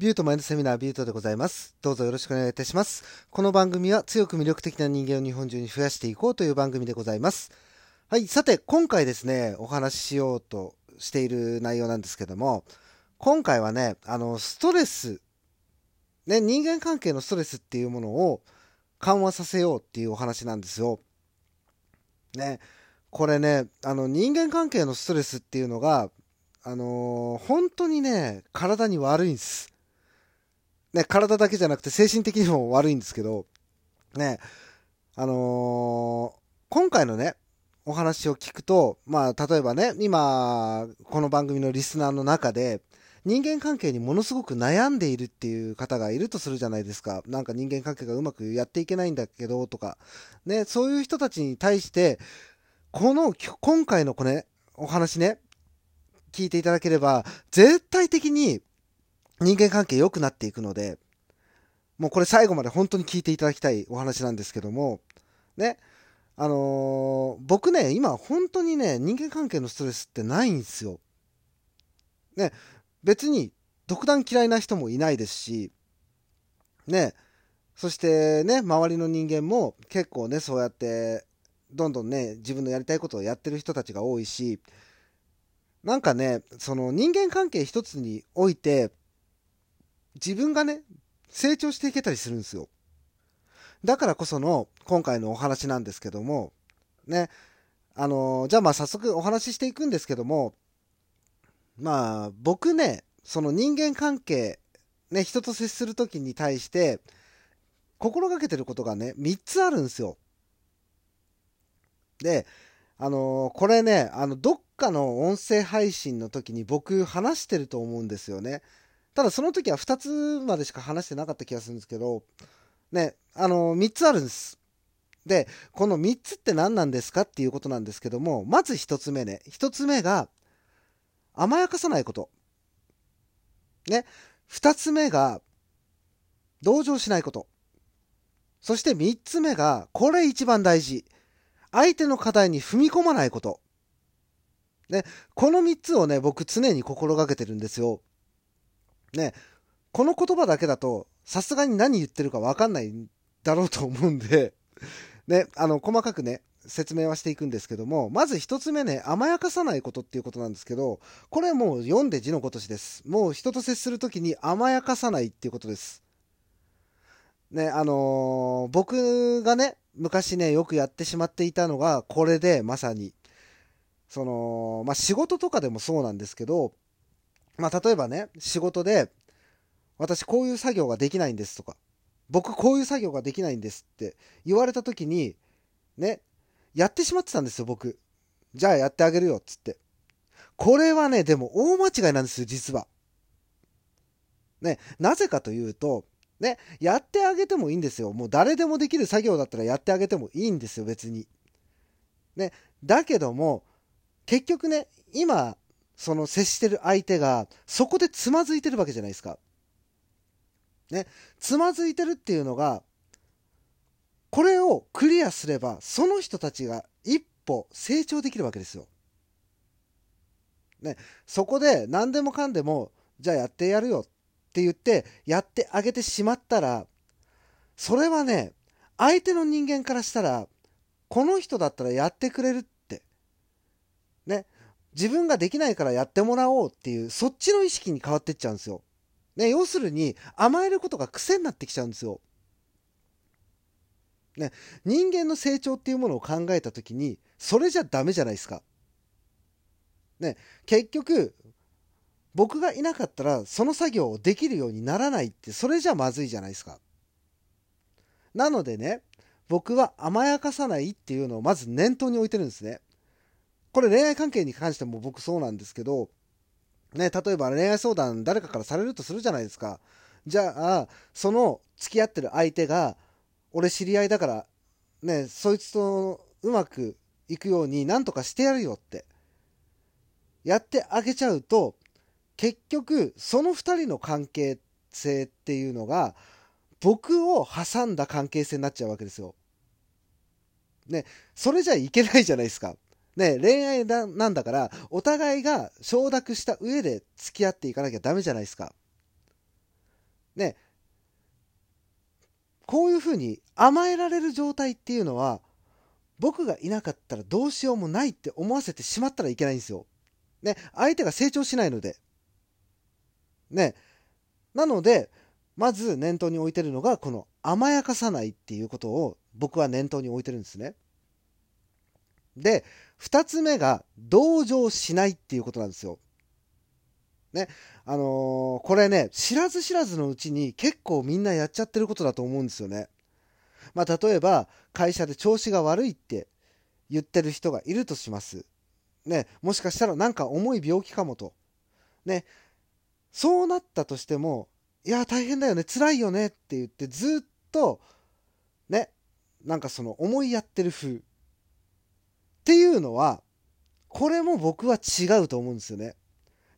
ビュートマインドセミナービュートでございます。どうぞよろしくお願いいたします。この番組は強く魅力的な人間を日本中に増やしていこうという番組でございます。はい、さて、今回ですね、お話ししようとしている内容なんですけども、今回はね、あの、ストレス、ね、人間関係のストレスっていうものを緩和させようっていうお話なんですよ。ね、これね、あの、人間関係のストレスっていうのが、あのー本当にね、体に悪いんです。ね、体だけじゃなくて精神的にも悪いんですけど、ね、あのー今回のね、お話を聞くと、まあ、例えばね、今、この番組のリスナーの中で、人間関係にものすごく悩んでいるっていう方がいるとするじゃないですか。なんか人間関係がうまくやっていけないんだけど、とか。ね、そういう人たちに対して、この、今回のこれ、お話ね、聞いていただければ、絶対的に人間関係良くなっていくので、もうこれ最後まで本当に聞いていただきたいお話なんですけども、ね、あのー僕ね、今本当にね、人間関係のストレスってないんですよ。ね、別に独断嫌いな人もいないですし、ね、そしてね、周りの人間も結構ね、そうやって、どんどんね、自分のやりたいことをやってる人たちが多いし、なんかね、その人間関係一つにおいて、自分がね、成長していけたりするんですよ。だからこその今回のお話なんですけども、ね、あのーじゃあまあ早速お話ししていくんですけども、まあ僕ね、その人間関係、ね、人と接するときに対して、心がけてることがね、3つあるんですよ。で、あのーこれね、あの、どっかの音声配信の時に僕話してると思うんですよね。ただその時は2つまでしか話してなかった気がするんですけど、ね、あの、3つあるんです。で、この3つって何なんですかっていうことなんですけども、まず1つ目ね。1つ目が、甘やかさないこと。ね。2つ目が、同情しないこと。そして3つ目が、これ一番大事。相手の課題に踏み込まないこと。ね。この3つをね、僕常に心がけてるんですよ。ね。この言葉だけだと、さすがに何言ってるかわかんないだろうと思うんで、ね、あの、細かくね、説明はしていくんですけども、まず一つ目ね、甘やかさないことっていうことなんですけど、これもう読んで字のごとしです。もう人と接するときに甘やかさないっていうことです。ね、あのー僕がね、昔ね、よくやってしまっていたのが、これで、まさに。その、まあ、仕事とかでもそうなんですけど、まあ、例えばね、仕事で、私こういう作業ができないんですとか、僕こういう作業ができないんですって言われた時に、ね、やってしまってたんですよ、僕。じゃあやってあげるよ、つって。これはね、でも大間違いなんですよ、実は。ね、なぜかというと、ね、やってあげてもいいんですよ。もう誰でもできる作業だったらやってあげてもいいんですよ、別に。ね、だけども、結局ね、今、その接してる相手が、そこでつまずいてるわけじゃないですか。ね、つまずいてるっていうのが、これをクリアすれば、その人たちが一歩成長できるわけですよ。ね、そこで何でもかんでも、じゃあやってやるよって言って、やってあげてしまったら、それはね、相手の人間からしたら、この人だったらやってくれるっ。自分ができないからやってもらおうっていう、そっちの意識に変わってっちゃうんですよ。ね、要するに甘えることが癖になってきちゃうんですよ。ね、人間の成長っていうものを考えた時にそれじゃダメじゃないですか。ね、結局僕がいなかったらその作業をできるようにならないってそれじゃまずいじゃないですか。なのでね僕は甘やかさないっていうのをまず念頭に置いてるんですね。これ恋愛関係に関しても僕そうなんですけどね、例えば恋愛相談誰かからされるとするじゃないですか。じゃあ、その付き合ってる相手が、俺知り合いだから、ね、そいつとうまくいくようになんとかしてやるよって。やってあげちゃうと、結局、その二人の関係性っていうのが、僕を挟んだ関係性になっちゃうわけですよ。ね、それじゃいけないじゃないですか。ね、恋愛だなんだから、お互いが承諾した上で付き合っていかなきゃダメじゃないですか。ね、こういうふうに甘えられる状態っていうのは、僕がいなかったらどうしようもないって思わせてしまったらいけないんですよ。ね、相手が成長しないので。ね。なので、まず念頭に置いてるのが、この甘やかさないっていうことを僕は念頭に置いてるんですね。で、二つ目が同情しないっていうことなんですよ。ね。あのー、これね、知らず知らずのうちに結構みんなやっちゃってることだと思うんですよね。まあ、例えば、会社で調子が悪いって言ってる人がいるとします。ね。もしかしたらなんか重い病気かもと。ね。そうなったとしても、いや、大変だよね、辛いよねって言ってずっと、ね、なんかその思いやってる風。っていうのは、これも僕は違うと思うんですよね。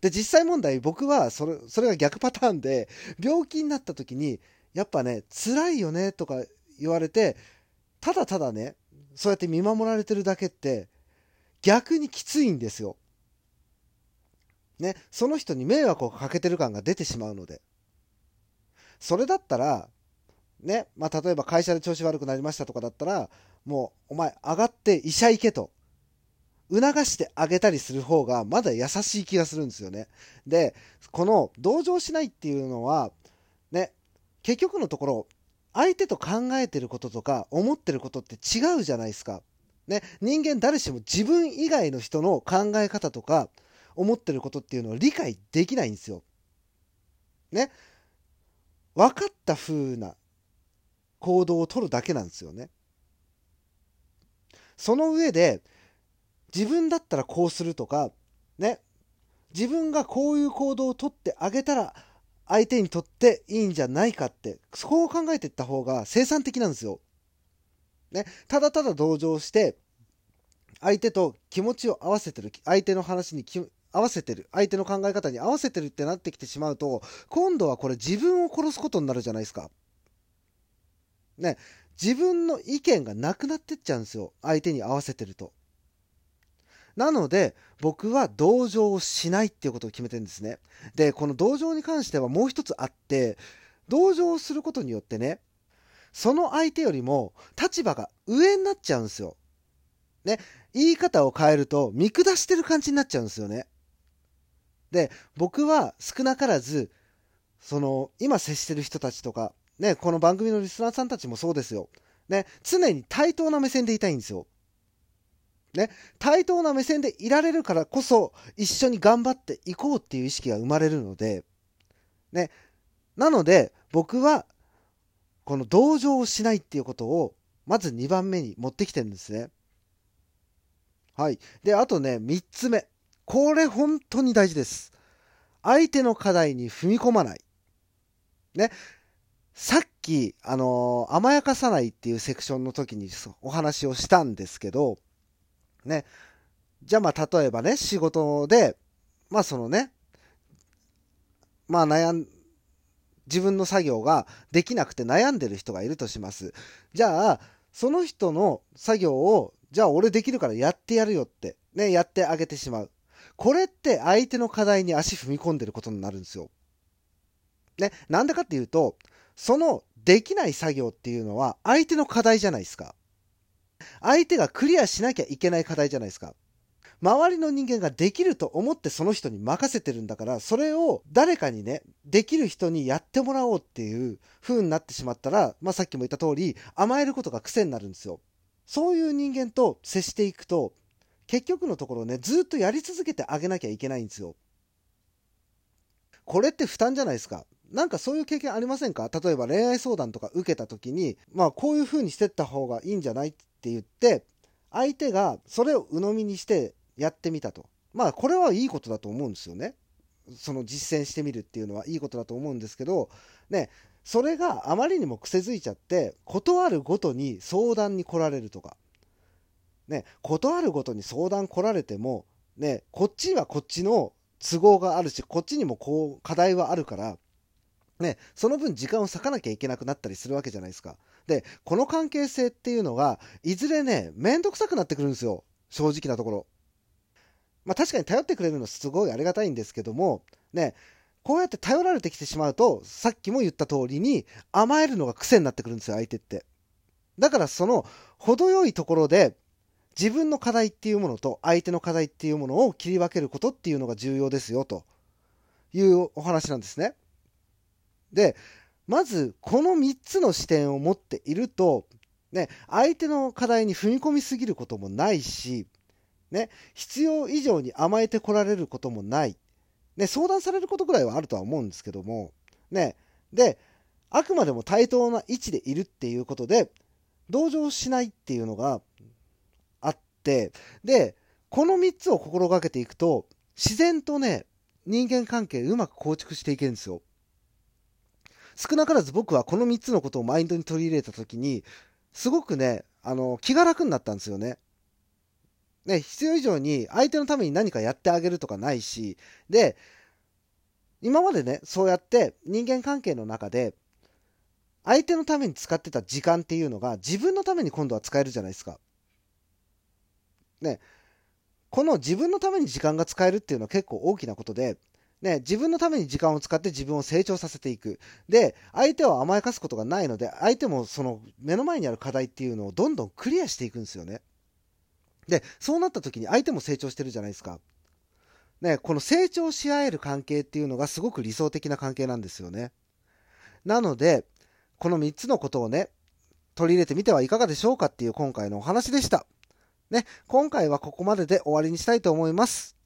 で、実際問題、僕はそれ、それが逆パターンで、病気になった時に、やっぱね、辛いよねとか言われて、ただただね、そうやって見守られてるだけって、逆にきついんですよ。ね、その人に迷惑をかけてる感が出てしまうので。それだったら、ね、まあ、例えば会社で調子悪くなりましたとかだったら、もう、お前、上がって医者行けと。促してあげたりする方が、まだ優しい気がするんですよね。で、この、同情しないっていうのは、ね、結局のところ、相手と考えてることとか、思ってることって違うじゃないですか。ね、人間誰しも自分以外の人の考え方とか、思ってることっていうのを理解できないんですよ。ね。分かった風な行動をとるだけなんですよね。その上で、自分だったらこうするとか、ね、自分がこういう行動をとってあげたら、相手にとっていいんじゃないかって、そこを考えていった方が生産的なんですよ。ね、ただただ同情して、相手と気持ちを合わせてる、相手の話に合わせてる、相手の考え方に合わせてるってなってきてしまうと、今度はこれ自分を殺すことになるじゃないですか。ね、自分の意見がなくなってっちゃうんですよ。相手に合わせてると。なので、僕は同情をしないっていうことを決めてるんですね。で、この同情に関してはもう一つあって、同情することによってね、その相手よりも立場が上になっちゃうんですよ。ね、言い方を変えると見下してる感じになっちゃうんですよね。で、僕は少なからず、その、今接してる人たちとか、ね、この番組のリスナーさんたちもそうですよ。ね、常に対等な目線でいたいんですよ。ね、対等な目線でいられるからこそ、一緒に頑張っていこうっていう意識が生まれるので、ね、なので、僕は、この同情をしないっていうことを、まず2番目に持ってきてるんですね。はい。で、あとね、3つ目。これ本当に大事です。相手の課題に踏み込まない。ね。さっき、あのー、甘やかさないっていうセクションの時にお話をしたんですけど、ね。じゃあまあ例えばね、仕事で、まあそのね、まあ悩ん、自分の作業ができなくて悩んでる人がいるとします。じゃあ、その人の作業を、じゃあ俺できるからやってやるよって、ね、やってあげてしまう。これって相手の課題に足踏み込んでることになるんですよ。ね、なんでかっていうと、そのできない作業っていうのは相手の課題じゃないですか。相手がクリアしなきゃいけない課題じゃないですか。周りの人間ができると思ってその人に任せてるんだから、それを誰かにね、できる人にやってもらおうっていう風になってしまったら、まあさっきも言った通り、甘えることが癖になるんですよ。そういう人間と接していくと、結局のところね、ずっとやり続けてあげなきゃいけないんですよ。これって負担じゃないですか。なんかそういう経験ありませんか？例えば恋愛相談とか受けた時に、まあこういう風にしてった方がいいんじゃない？って言って、相手がそれを鵜呑みにしてやってみたと。まあこれはいいことだと思うんですよね。その実践してみるっていうのはいいことだと思うんですけど、ね、それがあまりにも癖づいちゃって、断るごとに相談に来られるとか、ね、断るごとに相談来られても、ね、こっちはこっちの都合があるし、こっちにもこう課題はあるから、ね、その分時間を割かなきゃいけなくなったりするわけじゃないですか。で、この関係性っていうのが、いずれね、めんどくさくなってくるんですよ。正直なところ。まあ確かに頼ってくれるのすごいありがたいんですけども、ね、こうやって頼られてきてしまうと、さっきも言った通りに甘えるのが癖になってくるんですよ、相手って。だからその程よいところで自分の課題っていうものと相手の課題っていうものを切り分けることっていうのが重要ですよというお話なんですね。で、まずこの3つの視点を持っていると、ね、相手の課題に踏み込みすぎることもないし、ね、必要以上に甘えてこられることもない。ね、相談されることぐらいはあるとは思うんですけども、ね、で、あくまでも対等な位置でいるっていうことで、同情しないっていうのがあって、で、この3つを心がけていくと、自然とね、人間関係うまく構築していけるんですよ。少なからず僕はこの3つのことをマインドに取り入れた時に、すごくね、あの、気が楽になったんですよね。ね、必要以上に相手のために何かやってあげるとかないし、で、今までね、そうやって人間関係の中で、相手のために使ってた時間っていうのが自分のために今度は使えるじゃないですか。ね、この自分のために時間が使えるっていうのは結構大きなことで、ね、自分のために時間を使って自分を成長させていく。で、相手を甘やかすことがないので、相手もその目の前にある課題っていうのをどんどんクリアしていくんですよね。で、そうなった時に相手も成長してるじゃないですか。ね、この成長し合える関係っていうのがすごく理想的な関係なんですよね。なので、この3つのことをね、取り入れてみてはいかがでしょうかっていう今回のお話でした。ね、今回はここまでで終わりにしたいと思います。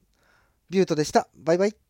ビュートでした。バイバイ。